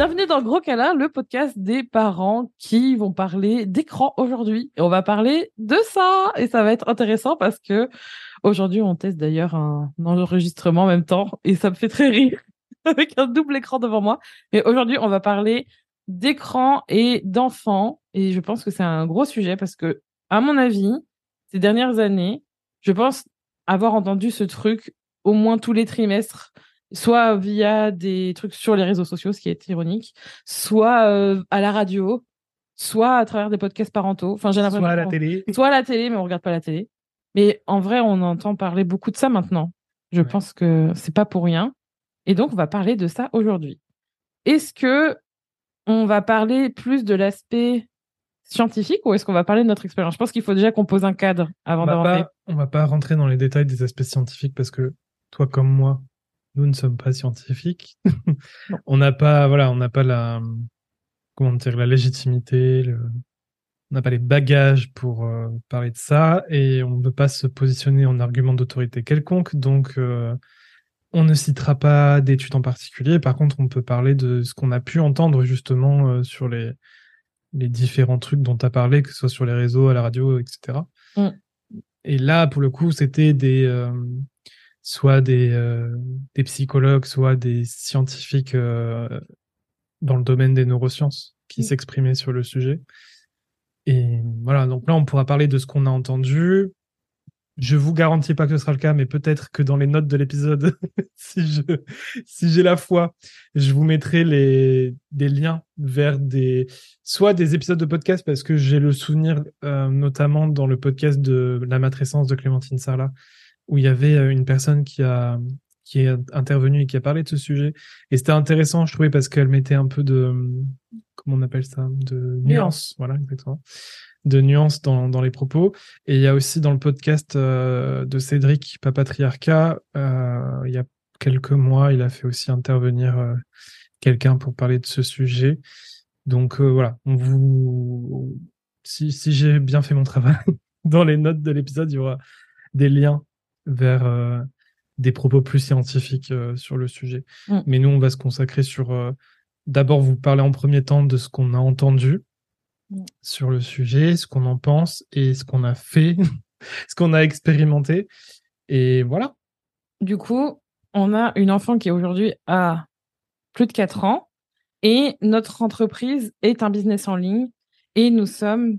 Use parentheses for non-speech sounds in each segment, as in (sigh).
Bienvenue dans Gros Câlin, le podcast des parents qui vont parler d'écran aujourd'hui. Et on va parler de ça. Et ça va être intéressant parce que aujourd'hui, on teste d'ailleurs un enregistrement en même temps. Et ça me fait très rire (laughs) avec un double écran devant moi. Mais aujourd'hui, on va parler d'écran et d'enfants. Et je pense que c'est un gros sujet parce que, à mon avis, ces dernières années, je pense avoir entendu ce truc au moins tous les trimestres soit via des trucs sur les réseaux sociaux, ce qui est ironique, soit euh, à la radio, soit à travers des podcasts parentaux. Enfin, j'ai l'impression. Soit à la télé. Soit à la télé, mais on regarde pas la télé. Mais en vrai, on entend parler beaucoup de ça maintenant. Je pense que c'est pas pour rien. Et donc, on va parler de ça aujourd'hui. Est-ce que on va parler plus de l'aspect scientifique ou est-ce qu'on va parler de notre expérience? Je pense qu'il faut déjà qu'on pose un cadre avant rentrer. On va pas rentrer dans les détails des aspects scientifiques parce que toi comme moi, nous ne sommes pas scientifiques. (laughs) on n'a pas, voilà, on n'a pas la, comment dire, la légitimité, on n'a pas les bagages pour euh, parler de ça et on ne veut pas se positionner en argument d'autorité quelconque. Donc, euh, on ne citera pas d'études en particulier. Par contre, on peut parler de ce qu'on a pu entendre justement euh, sur les, les différents trucs dont tu as parlé, que ce soit sur les réseaux, à la radio, etc. Mm. Et là, pour le coup, c'était des, soit des, euh, des psychologues, soit des scientifiques euh, dans le domaine des neurosciences qui s'exprimaient sur le sujet. Et voilà, donc là, on pourra parler de ce qu'on a entendu. Je vous garantis pas que ce sera le cas, mais peut-être que dans les notes de l'épisode, (laughs) si je, si j'ai la foi, je vous mettrai les, des liens vers des, soit des épisodes de podcast, parce que j'ai le souvenir, euh, notamment dans le podcast de la matrescence de Clémentine Sarlat, où il y avait euh, une personne qui a qui est intervenue et qui a parlé de ce sujet. Et c'était intéressant, je trouvais, parce qu'elle mettait un peu de comment on appelle ça, de nuance, voilà, exactement, de nuance dans, dans les propos. Et il y a aussi dans le podcast euh, de Cédric Papatriarca, euh, il y a quelques mois, il a fait aussi intervenir euh, quelqu'un pour parler de ce sujet. Donc voilà, on vous, si, si j'ai bien fait mon travail, (laughs) dans les notes de l'épisode, il y aura des liens vers euh, des propos plus scientifiques euh, sur le sujet. Mm. Mais nous, on va se consacrer sur euh, d'abord vous parler en premier temps de ce qu'on a entendu mm. sur le sujet, ce qu'on en pense et ce qu'on a fait, (laughs) ce qu'on a expérimenté. Et voilà. Du coup, on a une enfant qui aujourd'hui a plus de 4 ans et notre entreprise est un business en ligne et nous sommes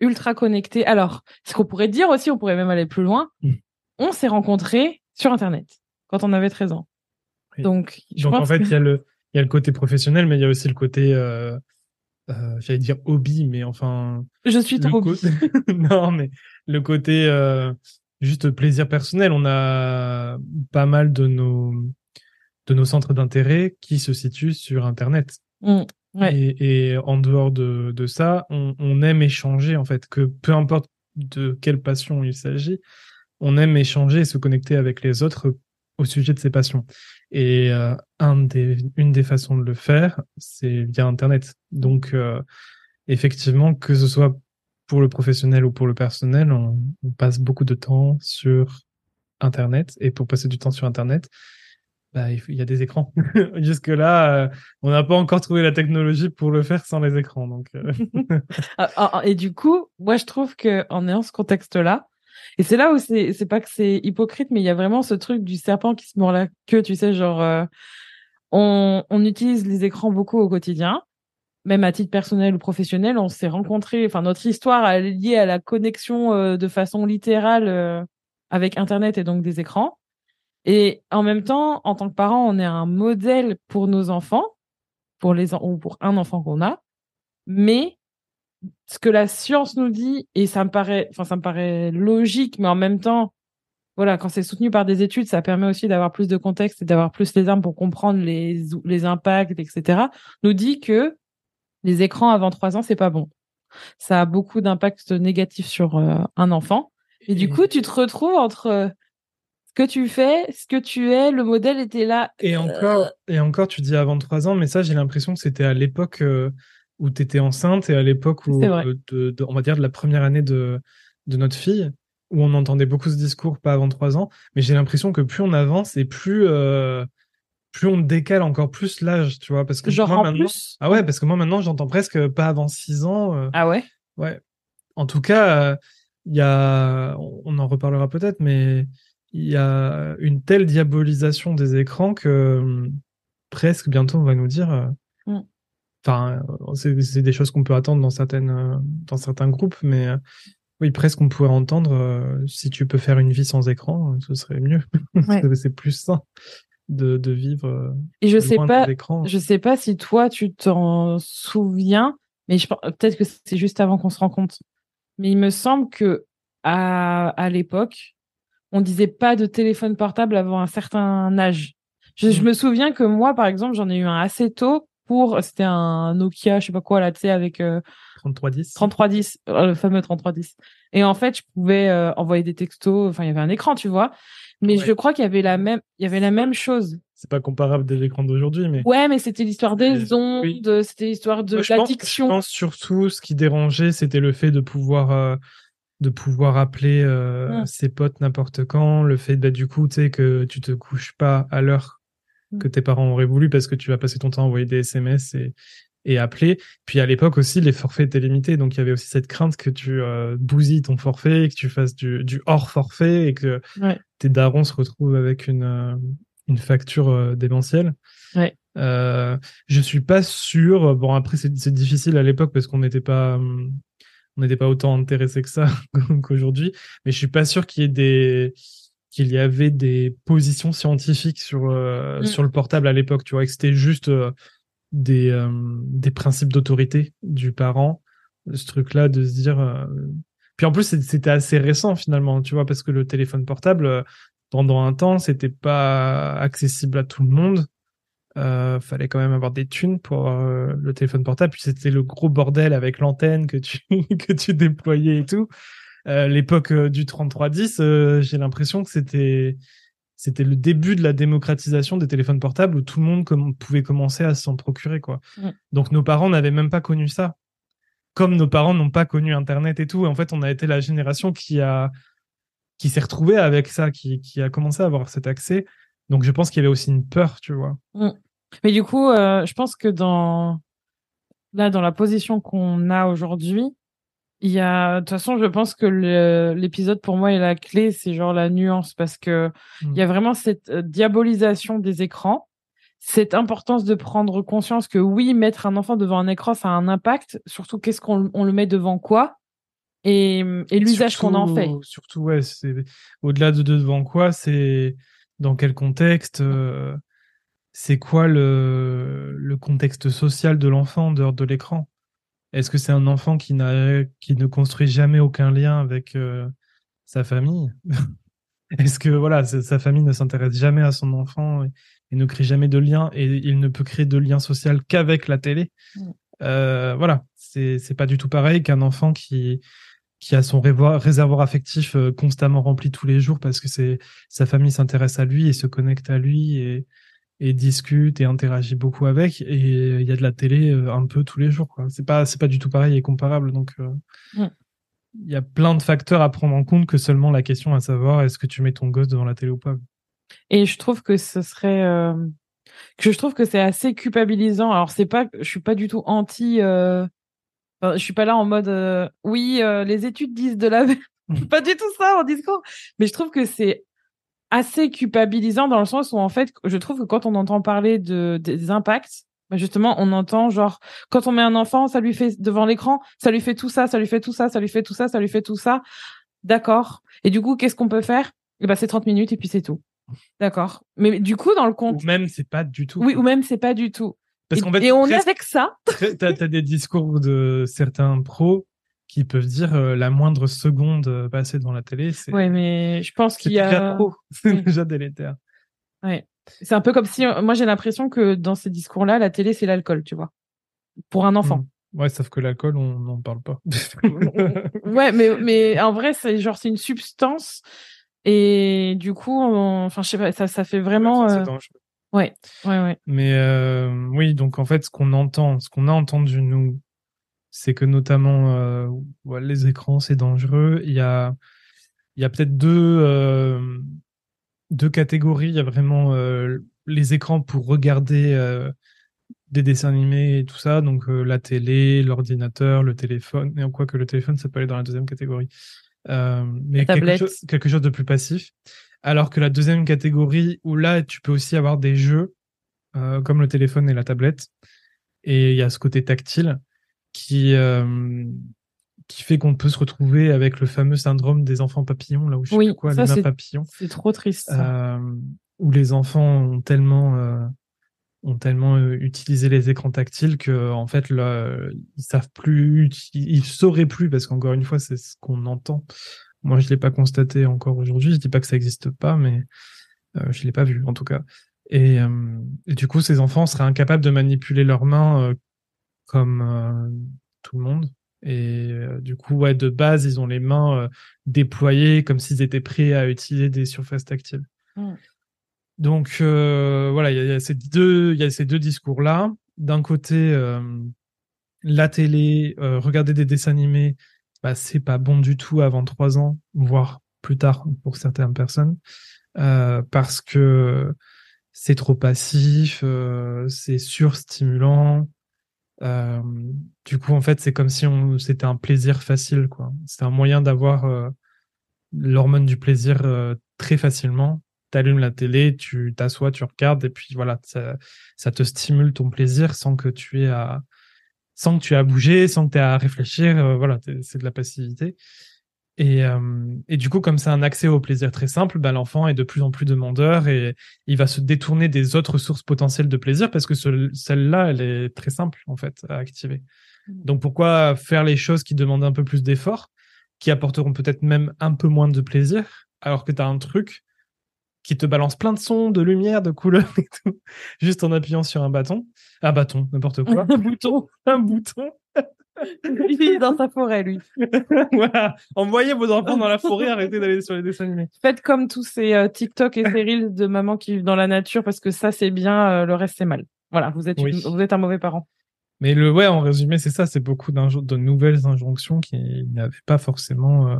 ultra connectés. Alors, ce qu'on pourrait dire aussi, on pourrait même aller plus loin, mm on s'est rencontrés sur Internet quand on avait 13 ans. Donc, en fait, il y, a le, y a le côté professionnel, mais il y a aussi le côté, euh, euh, j'allais dire hobby, mais enfin. Je suis trop (laughs) non, mais le côté euh, juste plaisir personnel. On a pas mal de nos, de nos centres d'intérêt qui se situent sur Internet. Mmh, et, en dehors de, de ça, on, on aime échanger, en fait, que peu importe de quelle passion il s'agit, on aime échanger et se connecter avec les autres au sujet de ses passions. Et euh, une des façons de le faire, c'est via Internet. Donc, euh, effectivement, que ce soit pour le professionnel ou pour le personnel, on, passe beaucoup de temps sur Internet. Et pour passer du temps sur Internet, bah, il, y a des écrans. (laughs) Jusque-là, euh, on n'a pas encore trouvé la technologie pour le faire sans les écrans. (laughs) Ah, ah, ah, et du coup, moi, je trouve qu'en ayant ce contexte-là, et c'est là où c'est, c'est pas que c'est hypocrite, mais il y a vraiment ce truc du serpent qui se mord la queue, tu sais, genre, euh, on, on utilise les écrans beaucoup au quotidien, même à titre personnel ou professionnel, on s'est rencontrés, enfin, notre histoire est liée à la connexion euh, de façon littérale euh, avec Internet et donc des écrans. Et en même temps, en tant que parent, on est un modèle pour nos enfants, pour les, ou pour un enfant qu'on a, mais ce que la science nous dit, et ça me paraît, enfin, ça me paraît logique, mais en même temps, voilà, quand c'est soutenu par des études, ça permet aussi d'avoir plus de contexte et d'avoir plus les armes pour comprendre les, les impacts, etc., nous dit que les écrans avant trois ans, c'est pas bon. Ça a beaucoup d'impacts négatifs sur euh, un enfant. Et, du coup, tu te retrouves entre euh, ce que tu fais, ce que tu es, le modèle était là. Et encore, et encore, tu dis avant trois ans, mais ça, j'ai l'impression que c'était à l'époque, euh, où tu étais enceinte et à l'époque où, euh, de, on va dire, de la première année de, de notre fille, où on entendait beaucoup ce discours pas avant trois ans. Mais j'ai l'impression que plus on avance et plus, euh, plus on décale encore plus l'âge, tu vois. Parce que Genre moi, en maintenant... plus? Ah ouais, parce que moi maintenant, j'entends presque pas avant 6 ans. euh, Ah ouais? Ouais. En tout cas, euh, il y a, on en reparlera peut-être, mais il y a une telle diabolisation des écrans que euh, presque bientôt on va nous dire. Enfin, c'est des choses qu'on peut attendre dans certaines, euh, dans certains groupes, mais euh, oui, presque on pourrait entendre euh, si tu peux faire une vie sans écran, ce serait mieux. (laughs) Ouais. c'est plus sain de, de vivre. Et je sais pas, je sais pas si toi tu t'en souviens, mais je peut-être que c'est juste avant qu'on se rencontre. Mais il me semble que à, à l'époque, on disait pas de téléphone portable avant un certain âge. Je, je Mhm. me souviens que moi, par exemple, j'en ai eu un assez tôt c'était un Nokia, je sais pas quoi là, tu sais, avec euh, 3310. 3310, euh, le fameux 3310. Et en fait, je pouvais euh, envoyer des textos. Enfin, il y avait un écran, tu vois. Mais Ouais. je crois qu'il y avait la même, il y avait la même chose. C'est pas comparable des écrans d'aujourd'hui, mais. Ouais, mais c'était l'histoire des ondes, oui. c'était l'histoire de l'addiction. Je pense surtout ce qui dérangeait, c'était le fait de pouvoir euh, de pouvoir appeler euh, Mm. ses potes n'importe quand, le fait bah, du coup, tu sais que tu te couches pas à l'heure. Que tes parents auraient voulu parce que tu vas passer ton temps à envoyer des SMS et et appeler. Puis à l'époque aussi, les forfaits étaient limités, donc il y avait aussi cette crainte que tu euh, bousilles ton forfait, que tu fasses du, du hors forfait et que Ouais. tes darons se retrouvent avec une euh, une facture euh, démentielle. Ouais. Euh, je suis pas sûr. Bon, après, c'est c'est difficile à l'époque parce qu'on n'était pas, hum, on n'était pas autant intéressé que ça (laughs) qu'aujourd'hui. Mais je suis pas sûr qu'il y ait des, qu'il y avait des positions scientifiques sur euh, Mm. sur le portable à l'époque. Tu vois, et que c'était juste euh, des euh, des principes d'autorité du parent. Ce truc-là de se dire. Puis en plus, c'était assez récent finalement, tu vois, parce que le téléphone portable, pendant un temps, c'était pas accessible à tout le monde. Euh, fallait quand même avoir des thunes pour euh, le téléphone portable. Puis c'était le gros bordel avec l'antenne que tu (laughs) que tu déployais et tout. Euh, L'époque euh, du 3310, euh, j'ai l'impression que c'était c'était le début de la démocratisation des téléphones portables où tout le monde com- pouvait commencer à s'en procurer quoi. Mm. Donc nos parents n'avaient même pas connu ça. Comme nos parents n'ont pas connu Internet et tout. Et en fait, on a été la génération qui a qui s'est retrouvée avec ça, qui, qui a commencé à avoir cet accès. Donc je pense qu'il y avait aussi une peur, tu vois. Mais du coup, euh, je pense que dans là, dans la position qu'on a aujourd'hui, il y a de toute façon, je pense que l'épisode pour moi est la clé, c'est genre la nuance parce que Mm. il y a vraiment cette euh, diabolisation des écrans, cette importance de prendre conscience que oui, mettre un enfant devant un écran, ça a un impact. Surtout, qu'est-ce qu'on on le met devant quoi et, et l'usage qu'on en fait. Surtout- Surtout, ouais, c'est au-delà de devant quoi, c'est dans quel contexte, euh, c'est quoi le, le contexte social de l'enfant en dehors de l'écran? Est-ce que c'est un enfant qui n'a qui ne construit jamais aucun lien avec euh, sa famille? (laughs) Est-ce que voilà, sa famille ne s'intéresse jamais à son enfant et, et ne crée jamais de lien et il ne peut créer de lien social qu'avec la télé? Euh, Voilà, c'est c'est pas du tout pareil qu'un enfant qui qui a son réservoir affectif euh, constamment rempli tous les jours parce que c'est sa famille s'intéresse à lui et se connecte à lui et, et discute et interagit beaucoup avec et il y a de la télé euh, un peu tous les jours quoi. C'est pas c'est pas du tout pareil et comparable donc euh, il y a plein de facteurs à prendre en compte que seulement la question à savoir est-ce que tu mets ton gosse devant la télé ou pas? Et je trouve que ce serait euh, que je trouve que c'est assez culpabilisant. Alors c'est pas, je suis pas du tout anti. Euh... enfin, je suis pas là en mode euh, oui, euh, les études disent de la (laughs) pas du tout ça en discours. Mais je trouve que c'est assez culpabilisant dans le sens où en fait, je trouve que quand on entend parler de des impacts, bah, justement, on entend genre quand on met un enfant, ça lui fait devant l'écran, ça lui fait tout ça, ça lui fait tout ça, ça lui fait tout ça, ça lui fait tout ça. D'accord. Et du coup, qu'est-ce qu'on peut faire? Eh ben, c'est 30 minutes et puis c'est tout. D'accord. Mais du coup, dans le compte, Ou même c'est pas du tout. oui, ou même c'est pas du tout. Parce et, qu'en fait et on est avec ça. T'as as des discours de certains pros qui peuvent dire euh, la moindre seconde euh, passée devant la télé, c'est Ouais, mais je pense qu'il y déjà a. (laughs) C'est Oui. déjà délétère. Ouais. C'est un peu comme si, euh, moi, j'ai l'impression que dans ces discours-là, la télé, c'est l'alcool, tu vois. Pour un enfant. Ouais, sauf que l'alcool, on n'en parle pas. (laughs) Ouais, mais, mais en vrai, c'est genre, c'est une substance. Et du coup, on- enfin, je sais pas, ça, ça fait vraiment. Ça, euh, dangereux. Ouais, ouais, ouais. Mais euh, oui, donc en fait, ce qu'on entend, ce qu'on a entendu nous, c'est que notamment euh, ouais, les écrans, c'est dangereux. Il y a, il y a peut-être deux, euh, deux catégories. Il y a vraiment les écrans pour regarder des dessins animés et tout ça, donc la télé, l'ordinateur, le téléphone, et en quoi que le téléphone, ça peut aller dans la deuxième catégorie. mais quelque chose, quelque chose de plus passif. Alors que la deuxième catégorie, où là, tu peux aussi avoir des jeux, comme le téléphone et la tablette, et il y a ce côté tactile qui, euh, qui fait qu'on peut se retrouver avec le fameux syndrome des enfants papillons, là où je oui, sais quoi, ça, les papillons. C'est trop triste. Euh, où les enfants ont tellement, euh, ont tellement utilisé les écrans tactiles que en fait, là, ils savent plus, ils sauraient plus, parce qu'encore une fois, c'est ce qu'on entend. Moi, je l'ai pas constaté encore aujourd'hui. Je dis pas que ça n'existe pas, mais je l'ai pas vu, en tout cas. Et, et, du coup, ces enfants seraient incapables de manipuler leurs mains comme euh, tout le monde. Et euh, du coup, ouais, de base, ils ont les mains euh, déployées comme s'ils étaient prêts à utiliser des surfaces tactiles. Mm. Donc voilà, il y, a ces deux, il y a ces deux discours-là. D'un côté, la télé, regarder des dessins animés, bah, c'est pas bon du tout avant trois ans, voire plus tard pour certaines personnes, parce que c'est trop passif, c'est surstimulant, euh, du coup, en fait, c'est comme si c'était un plaisir facile, quoi. C'est un moyen d'avoir euh, l'hormone du plaisir euh, très facilement. T'allumes la télé, tu t'assois, tu regardes, et puis voilà, ça, ça, te stimule ton plaisir sans que tu aies à, sans que tu aies à bouger, sans que tu aies à réfléchir. voilà, c'est de la passivité. Et, euh, et, du coup, comme c'est un accès au plaisir très simple, bah, l'enfant est de plus en plus demandeur et il va se détourner des autres sources potentielles de plaisir parce que celle-là, elle est très simple en fait à activer. Mmh. Donc pourquoi faire les choses qui demandent un peu plus d'effort, qui apporteront peut-être même un peu moins de plaisir, alors que tu as un truc qui te balance plein de sons, de lumière, de couleurs (laughs) et tout, juste en appuyant sur un bâton? Un bâton, n'importe quoi. un bouton. Un bouton. Il est dans sa forêt, lui. (laughs) voilà. Envoyez vos enfants dans la forêt, arrêtez d'aller sur les dessins animés. Faites comme tous ces euh, TikTok et ces reels de maman qui vivent dans la nature parce que ça, c'est bien, euh, le reste, c'est mal. Voilà, vous êtes, vous êtes un mauvais parent. Mais le, ouais, en résumé, c'est ça, c'est beaucoup de nouvelles injonctions qui n'avaient pas forcément euh,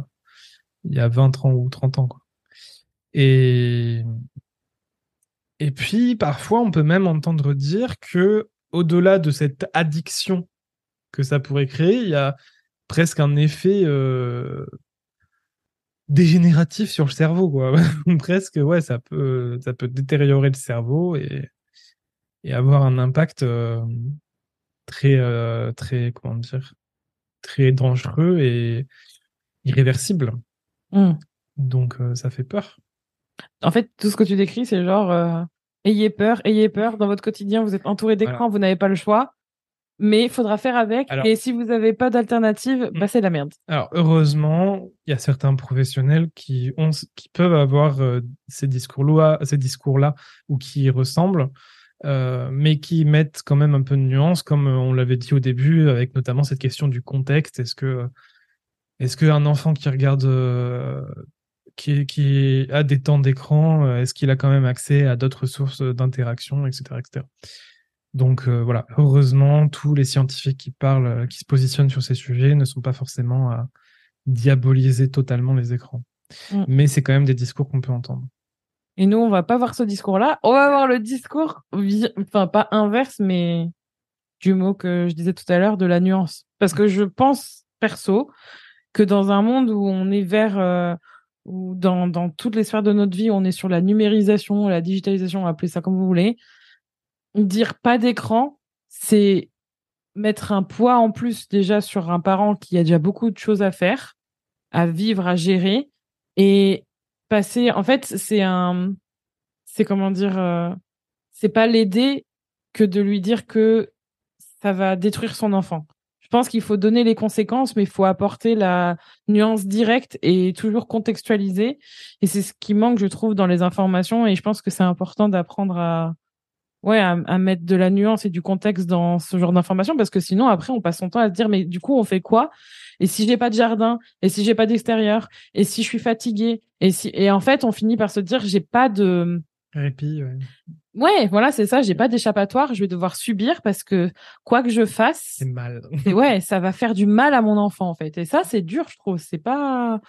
il y a 20 ans ou 30 ans. Quoi. Et, et puis, parfois, on peut même entendre dire que, au-delà de cette addiction que ça pourrait créer, il y a presque un effet euh, dégénératif sur le cerveau, quoi. (laughs) presque, ouais, ça peut, ça peut détériorer le cerveau et, et avoir un impact euh, très, euh, très, comment dire, très dangereux et irréversible. Mmh. Donc, ça fait peur. En fait, tout ce que tu décris, c'est genre, ayez peur, ayez peur. Dans votre quotidien, vous êtes entouré d'écrans, vous n'avez pas le choix mais il faudra faire avec. et si vous n'avez pas d'alternative, bah, hmm. c'est la merde. Alors, heureusement, il y a certains professionnels qui, ont, qui peuvent avoir euh, ces discours-là discours ou qui y ressemblent, euh, mais qui mettent quand même un peu de nuance, comme euh, on l'avait dit au début, avec notamment cette question du contexte. Est-ce que est-ce qu'un enfant qui regarde, qui, qui a des temps d'écran, est-ce qu'il a quand même accès à d'autres sources d'interaction, etc., etc. Donc euh, voilà, heureusement, tous les scientifiques qui parlent, euh, qui se positionnent sur ces sujets ne sont pas forcément à diaboliser totalement les écrans. Mm. Mais c'est quand même des discours qu'on peut entendre. Et nous, on va pas voir ce discours-là. On va voir le discours, enfin pas inverse, mais du mot que je disais tout à l'heure, de la nuance. Parce que je pense, perso, que dans un monde où on est vers, euh, ou dans, dans toutes les sphères de notre vie, on est sur la numérisation, la digitalisation, appelez ça comme vous voulez, dire pas d'écran, c'est mettre un poids en plus déjà sur un parent qui a déjà beaucoup de choses à faire, à vivre, à gérer, et passer. En fait, c'est un, c'est comment dire, euh, c'est pas l'aider que de lui dire que ça va détruire son enfant. Je pense qu'il faut donner les conséquences, mais il faut apporter la nuance directe et toujours contextualiser. Et c'est ce qui manque, je trouve, dans les informations. Et je pense que c'est important d'apprendre à, ouais, à, mettre de la nuance et du contexte dans ce genre d'informations parce que sinon après on passe son temps à se dire mais du coup on fait quoi? Et si j'ai pas de jardin? Et si j'ai pas d'extérieur? Et si je suis fatiguée? Et si et en fait on finit par se dire j'ai pas de répit ouais. Ouais, voilà, c'est ça. J'ai pas d'échappatoire. Je vais devoir subir parce que quoi que je fasse, c'est mal. (laughs) ouais, ça va faire du mal à mon enfant en fait. Et ça, c'est dur, je trouve. C'est pas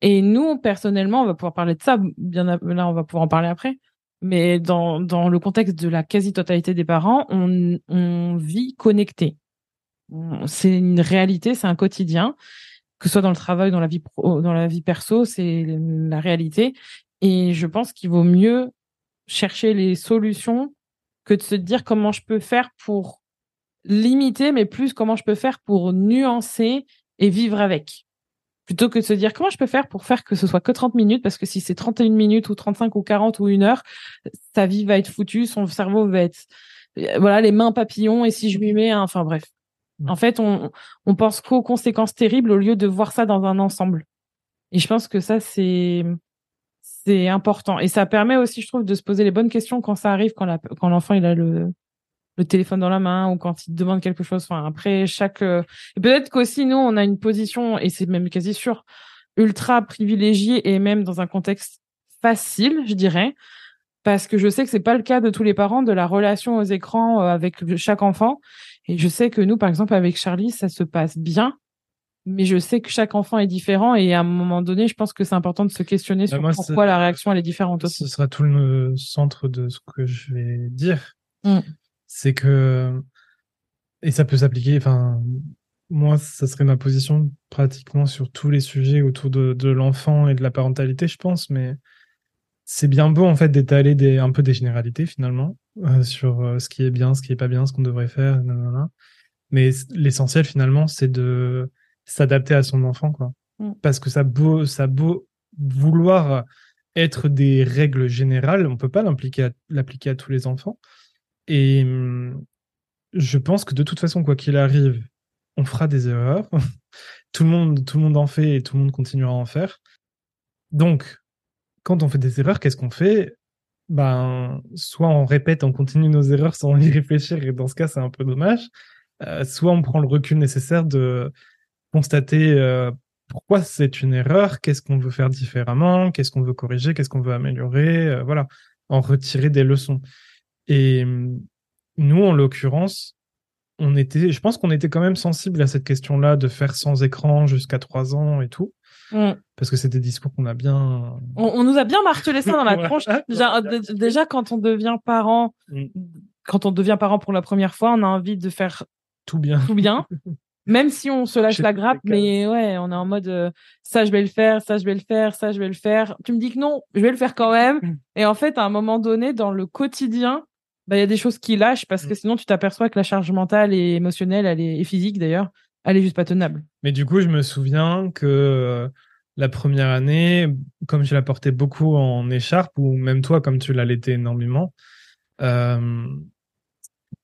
Et nous, personnellement, on va pouvoir parler de ça. Bien là, on va pouvoir en parler après. Mais dans, dans le contexte de la quasi-totalité des parents, on, on vit connecté. C'est une réalité, c'est un quotidien, que ce soit dans le travail, dans la vie pro, dans la vie perso, c'est la réalité. Et je pense qu'il vaut mieux chercher les solutions que de se dire comment je peux faire pour limiter, mais plus comment je peux faire pour nuancer et vivre avec. Plutôt que de se dire comment je peux faire pour faire que ce soit que 30 minutes, parce que si c'est 31 minutes ou 35 ou 40 ou une heure, sa vie va être foutue, son cerveau va être, voilà, les mains papillons, et si je lui mets, enfin bref. En fait, on, on pense qu'aux conséquences terribles au lieu de voir ça dans un ensemble. Et je pense que ça, c'est, c'est important. Et ça permet aussi, je trouve, de se poser les bonnes questions quand ça arrive, quand, la, quand l'enfant il a le, le téléphone dans la main ou quand il demande quelque chose. Enfin, après, chaque. Euh, et peut-être qu'aussi, nous, on a une position, et c'est même quasi sûr, ultra privilégiée et même dans un contexte facile, je dirais. Parce que je sais que c'est pas le cas de tous les parents de la relation aux écrans euh, avec chaque enfant. Et je sais que nous, par exemple, avec Charlie, ça se passe bien mais je sais que chaque enfant est différent et à un moment donné, je pense que c'est important de se questionner bah, sur pourquoi la réaction elle est différente aussi. Ce sera tout le centre de ce que je vais dire. Mm. C'est que et ça peut s'appliquer. Enfin, moi, ça serait ma position pratiquement sur tous les sujets autour de, de l'enfant et de la parentalité, je pense. Mais c'est bien beau en fait d'étaler des, un peu des généralités finalement euh, sur euh, ce qui est bien, ce qui est pas bien, ce qu'on devrait faire. Mais l'essentiel finalement, c'est de s'adapter à son enfant, quoi. Mm. Parce que ça beau, ça beau vouloir être des règles générales, on peut pas l'appliquer à, à tous les enfants. Et hum, je pense que de toute façon, quoi qu'il arrive, on fera des erreurs. (laughs) tout le monde, tout le monde en fait et tout le monde continuera à en faire. Donc, quand on fait des erreurs, qu'est-ce qu'on fait? Ben, soit on répète, on continue nos erreurs sans (laughs) y réfléchir, et dans ce cas, c'est un peu dommage. Euh, soit on prend le recul nécessaire de constater euh, pourquoi c'est une erreur, qu'est-ce qu'on veut faire différemment, qu'est-ce qu'on veut corriger, qu'est-ce qu'on veut améliorer, euh, voilà, en retirer des leçons. Et hum, nous, en l'occurrence, on était, je pense qu'on était quand même sensible à cette question-là de faire sans écran jusqu'à trois ans et tout. Mm. Parce que c'est des discours qu'on a bien. On, nous a bien martelé ça dans la (laughs) tronche. Déjà, déjà, quand on devient parent, mm. quand on devient parent pour la première fois, on a envie de faire tout bien. Tout bien. (laughs) Même si on se lâche la grappe, mais ouais, on est en mode euh, ça je vais le faire, ça je vais le faire, ça je vais le faire. Tu me dis que non, je vais le faire quand même. Mm. Et en fait, à un moment donné, dans le quotidien, bah il y a des choses qui lâchent parce que mm. sinon tu t'aperçois que la charge mentale et émotionnelle, elle est et physique d'ailleurs, elle est juste pas tenable. Mais du coup, je me souviens que euh, la première année, comme je la portais beaucoup en écharpe ou même toi comme tu l'allaitais énormément, euh,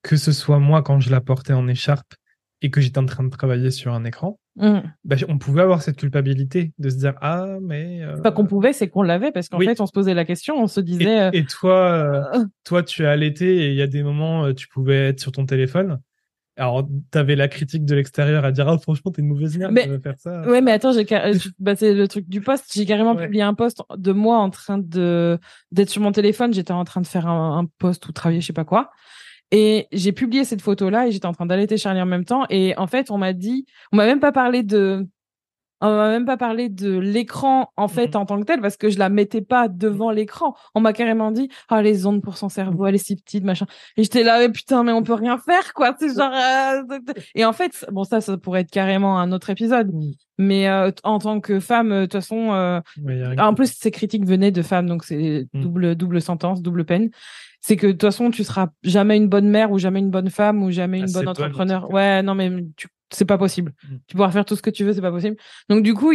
que ce soit moi quand je la portais en écharpe et que j'étais en train de travailler sur un écran, mm. bah, on pouvait avoir cette culpabilité de se dire ah mais euh... pas qu'on pouvait c'est qu'on l'avait parce qu'en fait on se posait la question on se disait et, euh, toi euh, toi tu as allaité et il y a des moments tu pouvais être sur ton téléphone. Alors t'avais la critique de l'extérieur à dire ah franchement t'es une mauvaise mère mais, de faire ça. ouais mais attends j'ai (laughs) bah, c'est le truc du poste j'ai carrément publié un post de moi en train de d'être sur mon téléphone j'étais en train de faire un, un post ou travailler je sais pas quoi et j'ai publié cette photo-là et j'étais en train d'allaiter Charlie en même temps. Et en fait, on m'a dit, on m'a même pas parlé de, on m'a même pas parlé de l'écran en fait mhm. en tant que tel parce que je la mettais pas devant l'écran. On m'a carrément dit ah les ondes pour son cerveau elle est si petite machin. Et j'étais là mais putain mais on peut rien faire quoi. C'est genre euh, et en fait bon ça ça pourrait être carrément un autre épisode. Mais euh, en tant que femme euh, de toute façon en plus ces critiques venaient de femmes donc c'est mm. double double sentence double peine c'est que de toute façon tu seras jamais une bonne mère ou jamais une bonne femme ou jamais une ah, bonne entrepreneur. Ouais, non mais tu c'est pas possible. Mm. Tu pourras faire tout ce que tu veux, c'est pas possible. Donc du coup,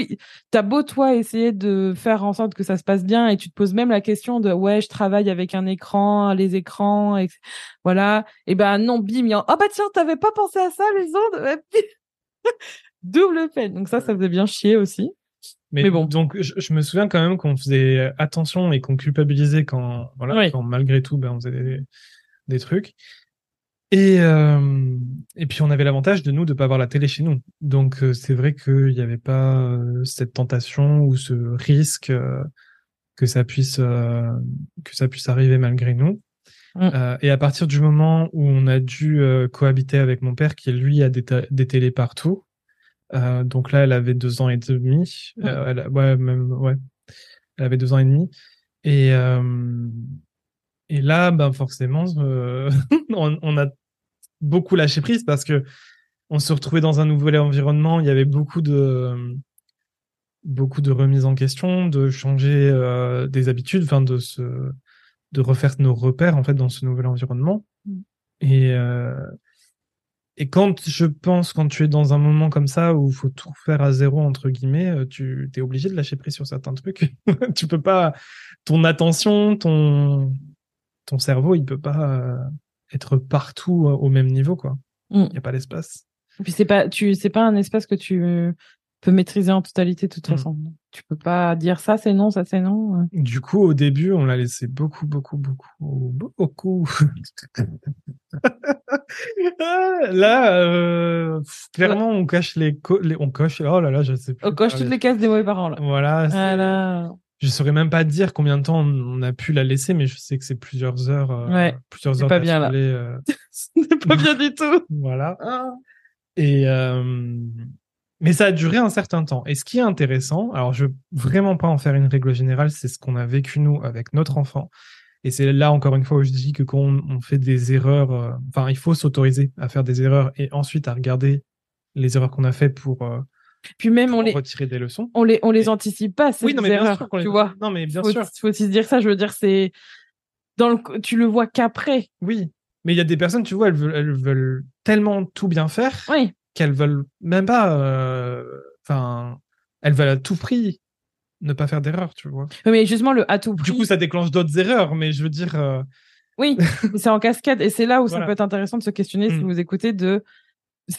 t'as beau toi essayer de faire en sorte que ça se passe bien et tu te poses même la question de ouais, je travaille avec un écran, les écrans, et voilà. Et ben non, bim, y a... oh bah tiens, t'avais pas pensé à ça les ondes. (laughs) Double peine. Donc ça, ça faisait bien chier aussi. Mais, bon. Donc, je, me souviens quand même qu'on faisait attention et qu'on culpabilisait quand, voilà, quand malgré tout, ben, on faisait des, des trucs. Et, euh, et puis, on avait l'avantage de nous de pas avoir la télé chez nous. Donc, euh, c'est vrai qu'il n'y avait pas euh, cette tentation ou ce risque que ça puisse que ça puisse arriver malgré nous. Mm. et à partir du moment où on a dû cohabiter avec mon père, qui lui a des, des télés partout, Euh, donc là, elle avait deux ans et demi. Euh, elle, ouais, même, ouais. Elle avait deux ans et demi. Et, euh, et là, ben forcément, (laughs) on, on, a beaucoup lâché prise parce que on se retrouvait dans un nouvel environnement. Il y avait beaucoup de beaucoup de remises en question, de changer des habitudes, enfin de se de refaire nos repères en fait dans ce nouvel environnement. Mm. Et et quand je pense, quand tu es dans un moment comme ça où il faut tout faire à zéro, entre guillemets, euh, tu es obligé de lâcher prise sur certains trucs. (laughs) tu peux pas, ton attention, ton, ton cerveau, il peut pas euh, être partout au même niveau, quoi. Mm. Il n'y a pas d'espace. Et puis c'est pas, tu, c'est pas un espace que tu peux maîtriser en totalité de toute mm. façon. Tu peux pas dire ça c'est non, ça c'est non. Du coup, au début, on l'a laissé beaucoup, beaucoup, beaucoup, beaucoup. (laughs) là, euh, clairement, on cache les, on coche. Oh là là, je sais plus. On coche toutes les cases des mauvais parents là. Voilà. voilà. Je saurais même pas dire combien de temps on a pu la laisser, mais je sais que c'est plusieurs heures. Euh, ouais. Plusieurs heures. Pas bien là. Euh... (laughs) c'est pas bien du tout. Voilà. Ah. Et euh, mais ça a duré un certain temps. Et ce qui est intéressant, alors je veux vraiment pas en faire une règle générale, c'est ce qu'on a vécu nous avec notre enfant. Et c'est là encore une fois où je dis que quand on, fait des erreurs, euh, enfin il faut s'autoriser à faire des erreurs et ensuite à regarder les erreurs qu'on a fait pour euh, puis même on les retirer des leçons. On les on les anticipe pas ces oui, non, mais erreurs, sûr tu vois. Non mais bien faut, sûr. Faut aussi se dire ça. Je veux dire c'est dans le tu le vois qu'après. Oui. Mais il y a des personnes, tu vois, elles veulent, elles veulent tellement tout bien faire. Oui qu'elles veulent même pas. euh, Enfin, elles veulent à tout prix ne pas faire d'erreur, tu vois. Oui, Mais justement, le à tout prix. Du coup, ça déclenche d'autres erreurs, mais je veux dire. euh, Oui, (laughs) c'est en cascade. Et c'est là où ça peut être intéressant de se questionner si Mm. vous écoutez de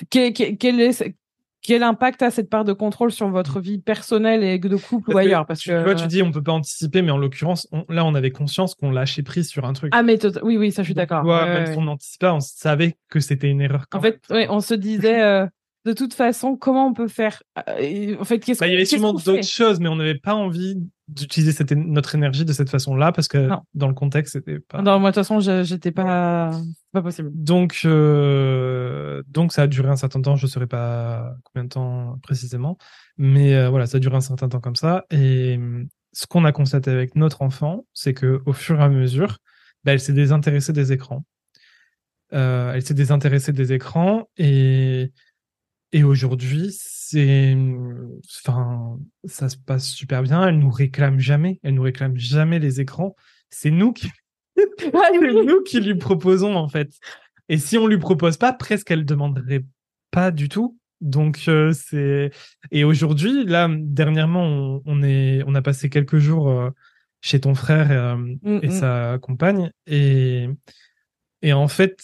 quel est, quel impact a cette part de contrôle sur votre vie personnelle et de couple ou ailleurs? Parce que tu vois, tu dis on peut pas anticiper, mais en l'occurrence, là, on avait conscience qu'on lâchait prise sur un truc. Ah, mais tota- oui, oui, ça, je suis d'accord. Ouais, même ouais. si on n'anticipait pas, on savait que c'était une erreur. Quand En fait, on se disait, euh, de toute façon, comment on peut faire euh, En fait, qu'est-ce Bah, il y avait sûrement d'autres choses, mais on n'avait pas envie d'utiliser cette, notre énergie de cette façon-là parce que Non. dans le contexte, c'était pas. Non, moi, de toute façon, je- j'étais pas, pas possible. Donc, euh, donc ça a duré un certain temps. Je ne saurais pas combien de temps précisément, mais euh, voilà, ça a duré un certain temps comme ça. Et euh, ce qu'on a constaté avec notre enfant, c'est que au fur et à mesure, bah, elle s'est désintéressée des écrans. Euh, elle s'est désintéressée des écrans et et aujourd'hui, c'est, enfin, ça se passe super bien. Elle nous réclame jamais. Elle nous réclame jamais les écrans. C'est nous qui, (laughs) c'est nous qui lui proposons en fait. Et si on lui propose pas, presque elle demanderait pas du tout. Donc euh, c'est et aujourd'hui là dernièrement on, on est on a passé quelques jours euh, chez ton frère euh, Mm, et mm. sa compagne et et en fait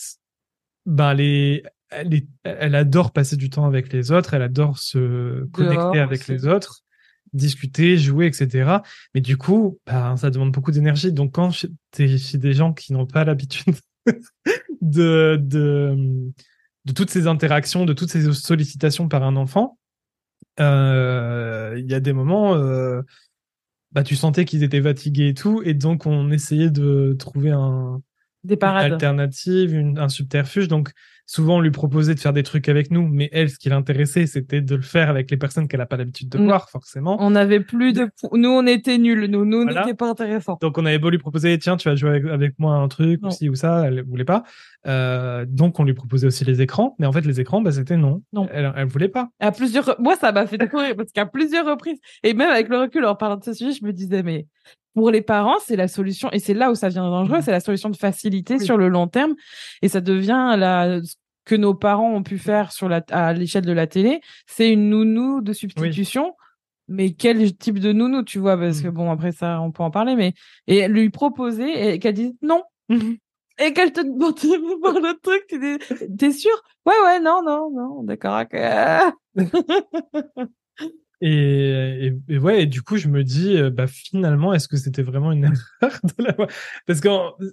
ben les elle, est- elle adore passer du temps avec les autres, elle adore se connecter Dehors avec aussi. les autres, discuter, jouer, etc. Mais du coup, ben, ça demande beaucoup d'énergie. Donc quand tu es chez des gens qui n'ont pas l'habitude (laughs) de, de, de toutes ces interactions, de toutes ces sollicitations par un enfant, euh, il y a des moments, euh, bah, tu sentais qu'ils étaient fatigués et tout, et donc on essayait de trouver un, Des une parades. alternative, une- un subterfuge. Donc, souvent, on lui proposait de faire des trucs avec nous, mais elle, ce qui l'intéressait, c'était de le faire avec les personnes qu'elle n'a pas l'habitude de Mm. voir, forcément. On n'avait plus de, nous, on était nuls. Nous, nous, Voilà. n'était pas intéressants. Donc, on avait beau lui proposer, tiens, tu vas jouer avec, avec moi un truc, Non. ou ci ou ça, elle voulait pas. Euh, donc, on lui proposait aussi les écrans, mais en fait, les écrans, bah, c'était non. Non. Elle, elle voulait pas. À plusieurs, moi, ça m'a fait découvrir parce qu'à plusieurs reprises, et même avec le recul, en parlant de ce sujet, je me disais, mais pour les parents, c'est la solution, et c'est là où ça devient dangereux, c'est la solution de facilité Oui. sur le long terme, et ça devient la, ce que nos parents ont pu faire sur la, à l'échelle de la télé, c'est une nounou de substitution. Mais quel type de nounou, tu vois, parce que Mhm. bon, après ça, on peut en parler, mais, et lui proposer, et qu'elle dise non. Et qu'elle te demande de voir le truc, tu dis, t'es sûr? Ouais, ouais, non, non, non, d'accord, ok. (laughs) Et, et, et ouais, et du coup, je me dis, euh, bah, finalement, est-ce que c'était vraiment une (laughs) erreur de la Parce que